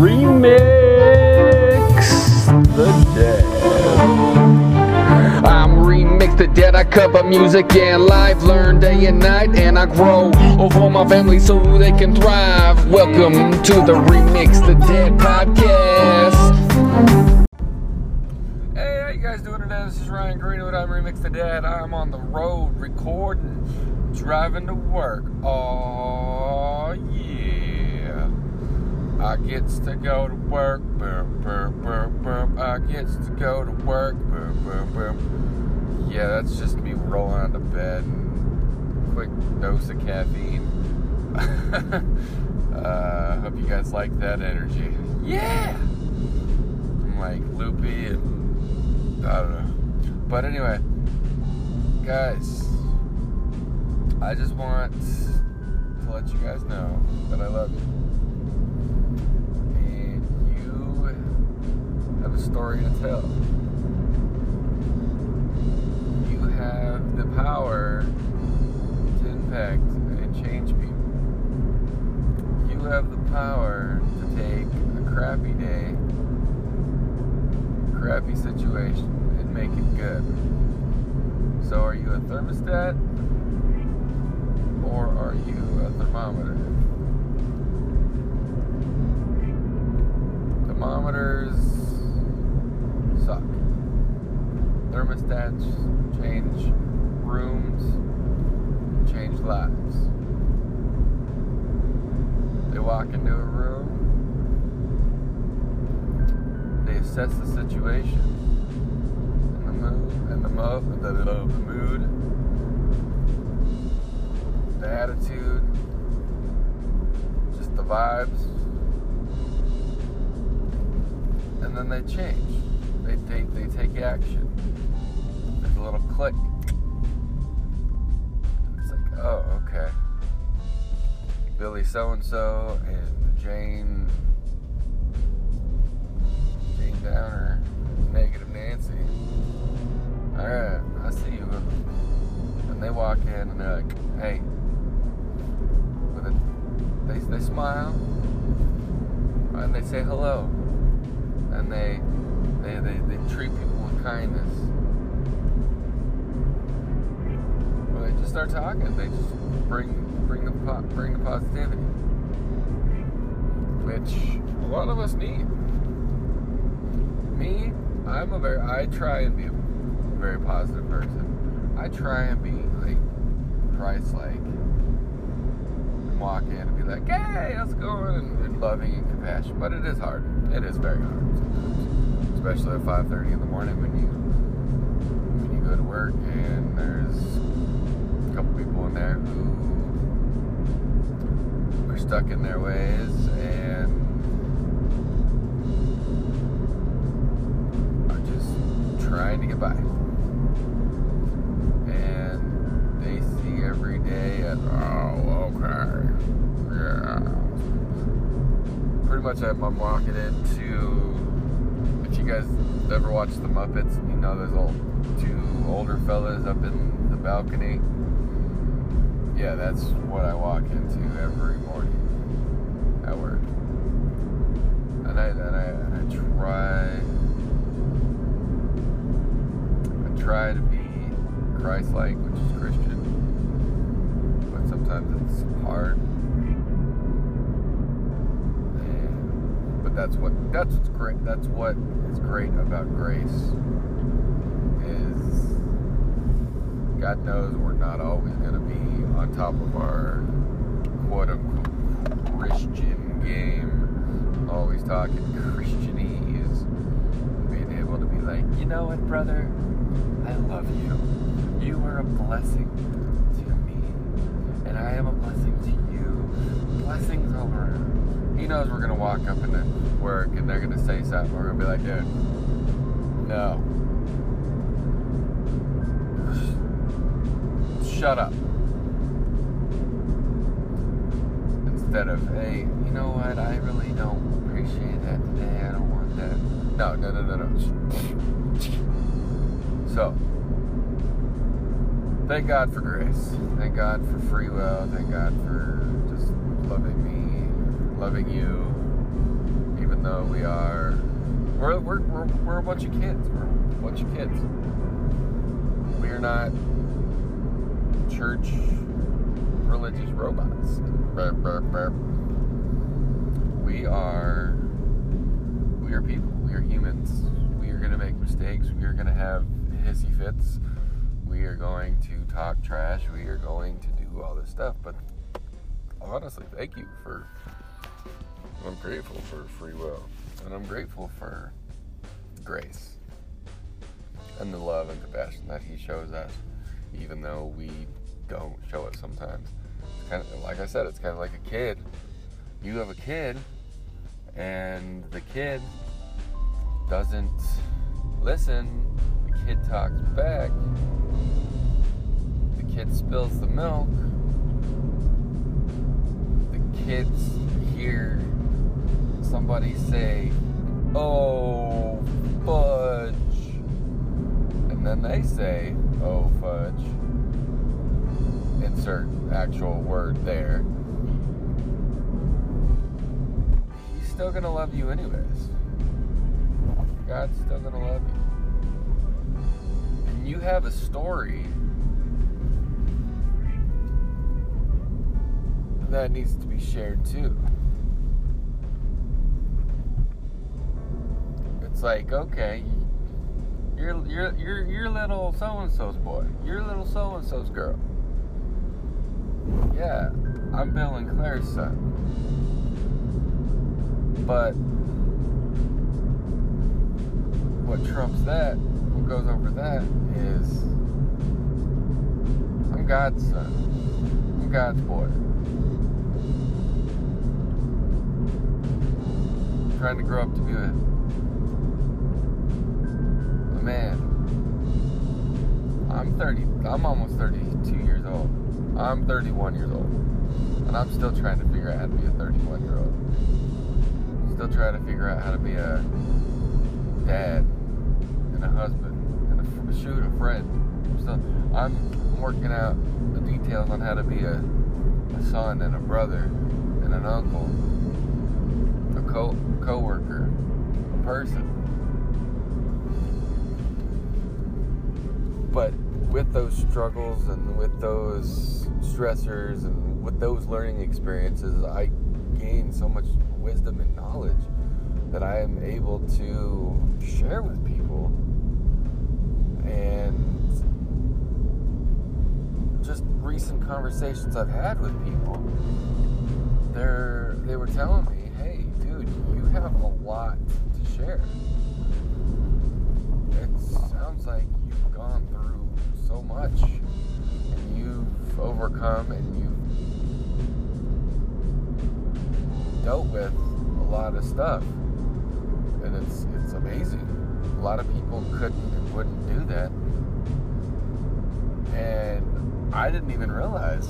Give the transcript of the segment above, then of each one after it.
remix the dead. I'm remix the dead. I cover music and life, learn day and night, and I grow over my family so they can thrive. Welcome to the Remix the Dead podcast. Hey, how you guys doing today? This is Ryan Greenwood. I'm Remix the Dead. I'm on the road recording, driving to work. Oh yeah. I gets to go to work, burp, burp, burp, burp. I gets to go to work, burp, burp, burp. Yeah, that's just me rolling out of bed and quick dose of caffeine. uh, hope you guys like that energy. Yeah! I'm like loopy and I don't know. But anyway, guys, I just want to let you guys know that I love you. Have a story to tell. You have the power to impact and change people. You have the power to take a crappy day, crappy situation, and make it good. So, are you a thermostat or are you a thermometer? Thermometers Thermostats change rooms, change lives. They walk into a room, they assess the situation and the mood and the mo the, the, the mood, the attitude, just the vibes, and then they change. They they take action. A little click. It's like, oh, okay. Billy so and so and Jane Jane Downer, Negative Nancy. Alright, I see you. And they walk in and they're like, hey. With a, they, they smile and they say hello. And they they, they, they treat people with kindness. Start talking. They just bring bring the bring the positivity, which a lot of us need. Me, I'm a very I try and be a very positive person. I try and be like Christ-like, and walk in and be like, "Hey, how's it going?" and, and loving and compassion. But it is hard. It is very hard sometimes, especially at 5:30 in the morning when you when you go to work and there's couple people in there who are stuck in their ways and are just trying to get by. And they see every day as, oh, okay, yeah. Pretty much I'm, walking into, if you guys ever watch The Muppets, you know those old two older fellas up in the balcony. Yeah, that's what I walk into every morning at work. And I, and I, I try, I try to be Christ-like, which is Christian. But sometimes it's hard. But that's what, that's what's great, that's what is great about grace. Is God knows we're not always going to be on top of our quote unquote Christian game, always talking Christianese, being able to be like, you know what, brother, I love you. You are a blessing to me, and I am a blessing to you. Blessings all around. He knows we're to walk up into work and they're to say something. We're to be like, dude, no. Shut up. Instead of, hey, you know what? I really don't appreciate that today. I don't want that. No, no, no, no, no. So, thank God for grace. Thank God for free will. Thank God for just loving me, loving you, even though we are. We're, we're, we're, we're a bunch of kids. We're a bunch of kids. We are not church religious robots. We are. We are people. We are humans. We are going to make mistakes. We are going to have hissy fits. We are going to talk trash. We are going to do all this stuff. But honestly, thank you for. I'm grateful for free will. And I'm grateful for grace and the love and compassion that He shows us, even though we don't show it sometimes. Kind of like I said, it's kind of like a kid. You have a kid, and the kid doesn't listen. The kid talks back. The kid spills the milk. The kids hear somebody say, Oh, fudge. And then they say, Oh, fudge. Insert actual word there. He's still to love you, anyways. God's still to love you. And you have a story that needs to be shared too. It's like, okay, you're you're you're you're little so and so's boy. You're little so and so's girl. Yeah, I'm Bill and Claire's son. But what trumps that, what goes over that is I'm God's son. I'm God's boy. Trying to grow up to be a, a man. I'm 30. I'm almost 32 years old. I'm 31 years old. And I'm still trying to figure out how to be a 31 year old. Still trying to figure out how to be a dad and a husband and a, shoot a friend. So I'm working out the details on how to be a, a son and a brother and an uncle, a co co-worker, a person. But with those struggles and with those stressors and with those learning experiences, I gain so much wisdom and knowledge that I am able to share with people. And just recent conversations I've had with people they're they were telling me hey dude you have a lot to share. It sounds like you've gone through so much and you've overcome and you've dealt with a lot of stuff and it's it's amazing. A lot of people couldn't and wouldn't do that, and I didn't even realize.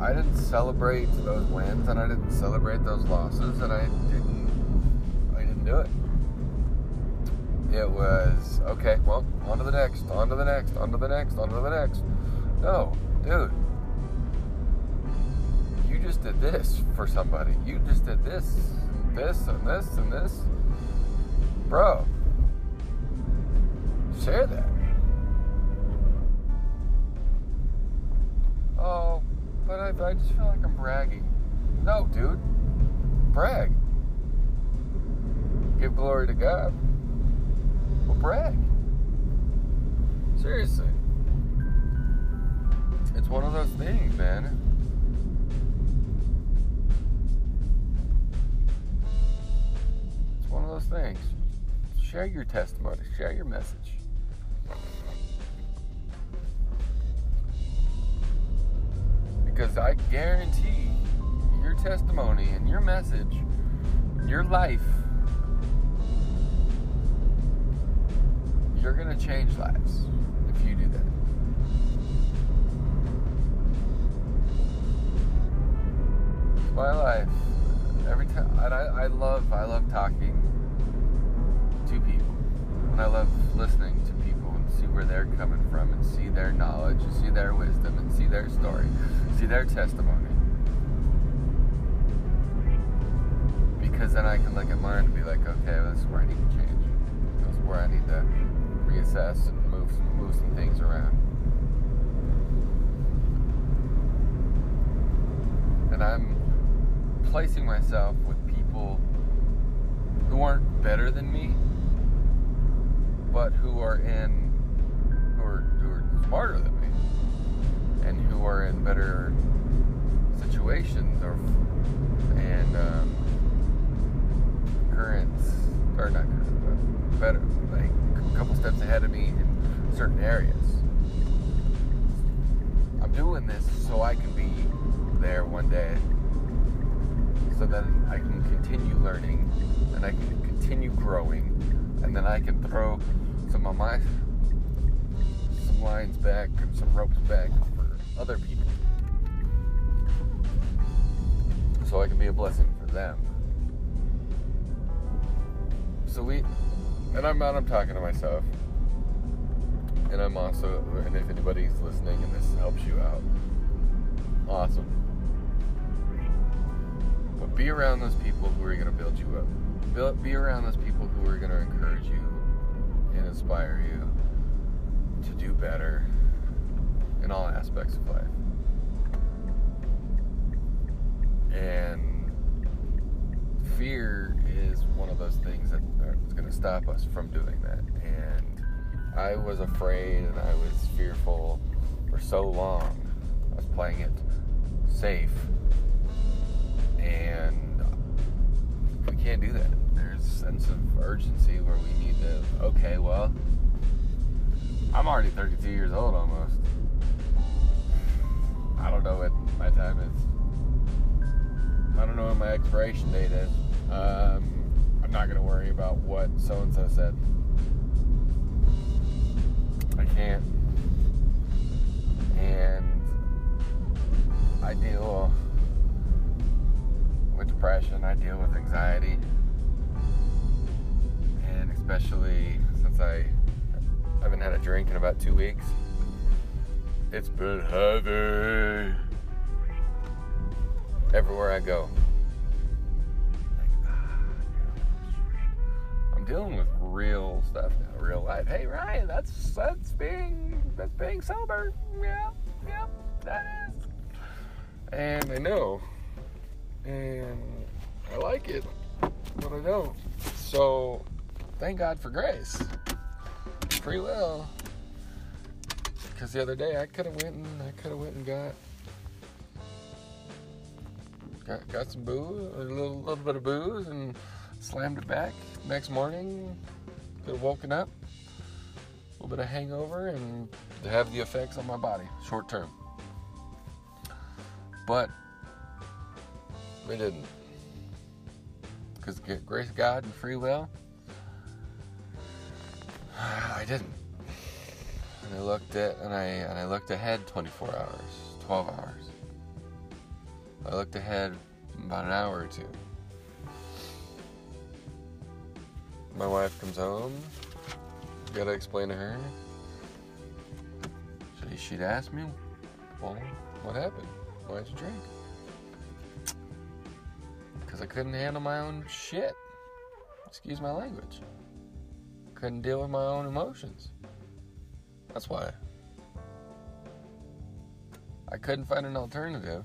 I didn't celebrate those wins, and I didn't celebrate those losses, and I didn't. I didn't do it. It was okay. Well, on to the next, on to the next, on to the next, on to the next. No, dude you just did this for somebody. You just did this this and this and this. Bro, share that. Oh, but I, I just feel like I'm bragging. No, dude. Brag. Give glory to God. Brag. Seriously. It's one of those things, man. It's one of those things. Share your testimony, share your message. Because I guarantee your testimony and your message, your life, you're going to change lives if you do that. My life every time and I, I love I love talking to people and I love listening to people and see where they're coming from and see their knowledge and see their wisdom and see their story see their testimony because then I can look at mine and be like, okay, this is where I need to change. This is where I need to reassess and move move some things around. And I'm placing myself with people who aren't better than me, but who are in who are who are smarter than me, and who are in better situations or and um, current or not current, but better like a couple steps ahead of me in certain areas. I'm doing this so I can be there one day so then I can continue learning and I can continue growing and then I can throw some of my some lines back and some ropes back for other people so I can be a blessing for them so we and I'm not I'm talking to myself and I'm also and if anybody's listening and this helps you out awesome but be around those people who are going to build you up. Be around those people who are going to encourage you and inspire you to do better in all aspects of life. And fear is one of those things that is going to stop us from doing that. And I was afraid and I was fearful for so long. I was playing it safe and we can't do that. There's a sense of urgency where we need to, okay, well, I'm already 32 years old almost. I don't know what my time is. I don't know what my expiration date is. Um, I'm not going to worry about what so and so said. I can't. And I deal with depression, I deal with anxiety. And especially since I haven't had a drink in about two weeks, it's been heavy. Everywhere I go. I'm dealing with real stuff now, real life. Hey Ryan, that's that's being that's being sober. Yeah, yeah, that is. And I know and I like it, but I don't. So, thank God for grace, free will. Because the other day I could have went and I could have went and got got got some booze, a little little bit of booze, and slammed it back. Next morning, could have woken up, a little bit of hangover, and to have the effects on my body short term. But we didn't. Because grace God and free will, I didn't. And I looked at and I and I looked ahead 24 hours, 12 hours. I looked ahead about an hour or two. My wife comes home. Gotta explain to her. She'd ask me, well, what happened? Why'd you drink? because I couldn't handle my own shit. Excuse my language. Couldn't deal with my own emotions. That's why. I couldn't find an alternative.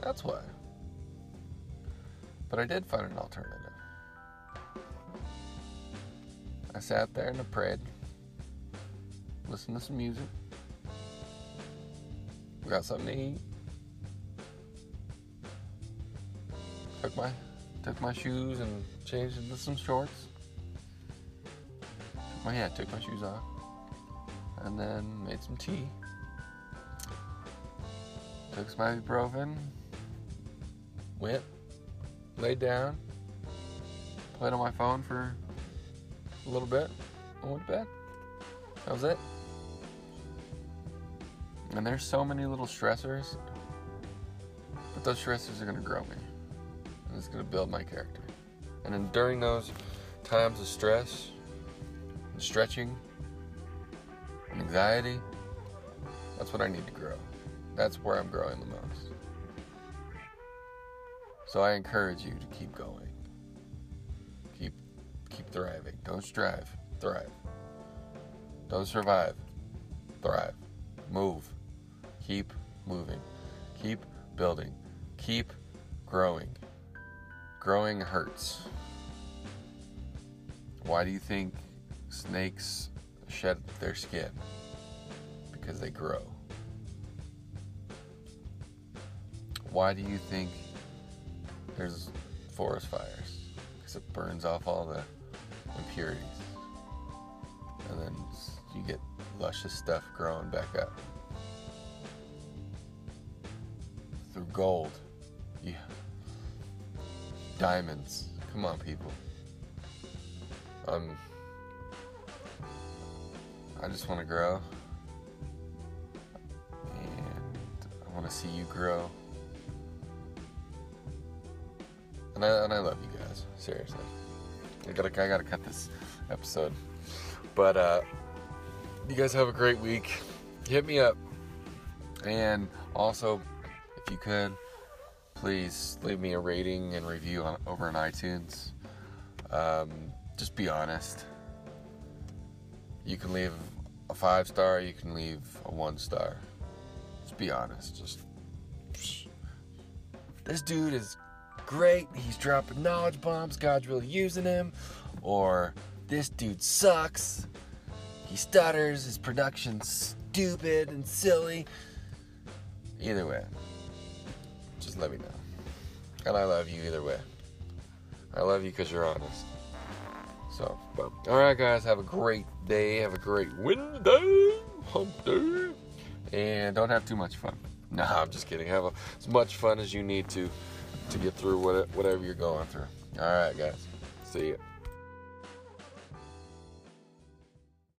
That's why. But I did find an alternative. I sat there and I prayed, listened to some music, got something to eat, took my took my shoes and changed into some shorts. Took my yeah, took my shoes off. And then made some tea. Took some ibuprofen. Went, laid down, played on my phone for a little bit, and went to bed. That was it. And there's so many little stressors, but those stressors are gonna grow me and it's going to build my character. And then during those times of stress, and stretching, and anxiety, that's what I need to grow. That's where I'm growing the most. So I encourage you to keep going. Thriving. Don't strive, thrive. Don't survive, thrive. Move. Keep moving. Keep building. Keep growing. Growing hurts. Why do you think snakes shed their skin? Because they grow. Why do you think there's forest fires? Because it burns off all the impurities. And then you get luscious stuff growing back up. Through gold. Yeah. Diamonds. Come on, people. Um, I just want to grow. And I want to see you grow. And I, and I love you guys. Seriously. I gotta, I gotta cut this episode. But, uh, you guys have a great week. Hit me up. And also, if you could, please leave me a rating and review on, over on iTunes. Um, just be honest. You can leave a five star, you can leave a one star. Just be honest. Just this dude is great. He's dropping knowledge bombs. God's really using him. Or this dude sucks. He stutters. His production's stupid and silly. Either way, just let me know. And I love you either way. I love you because you're honest. So, all right, guys, have a great day. Have a great Wednesday, hump day, and don't have too much fun. No, I'm just kidding. Have a, as much fun as you need to to get through whatever you're going through. All right, guys. See you.